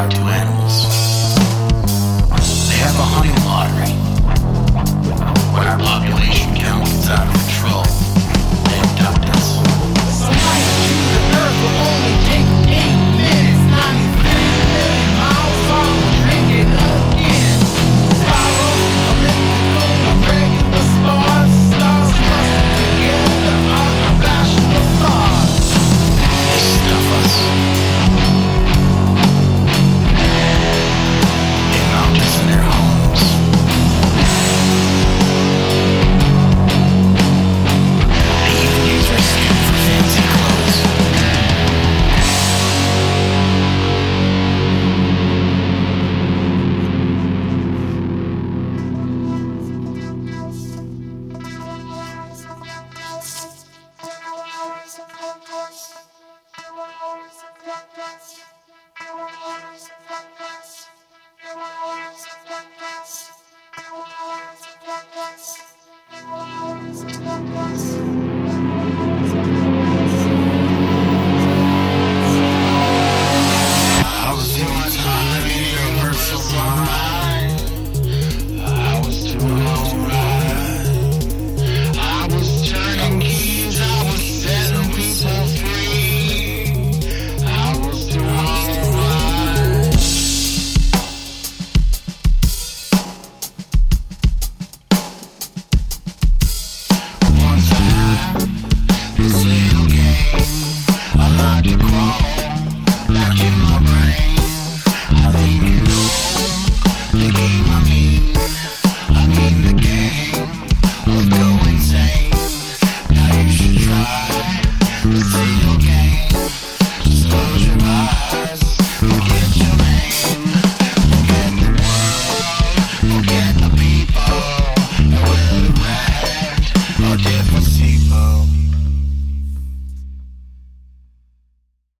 humans are to animals.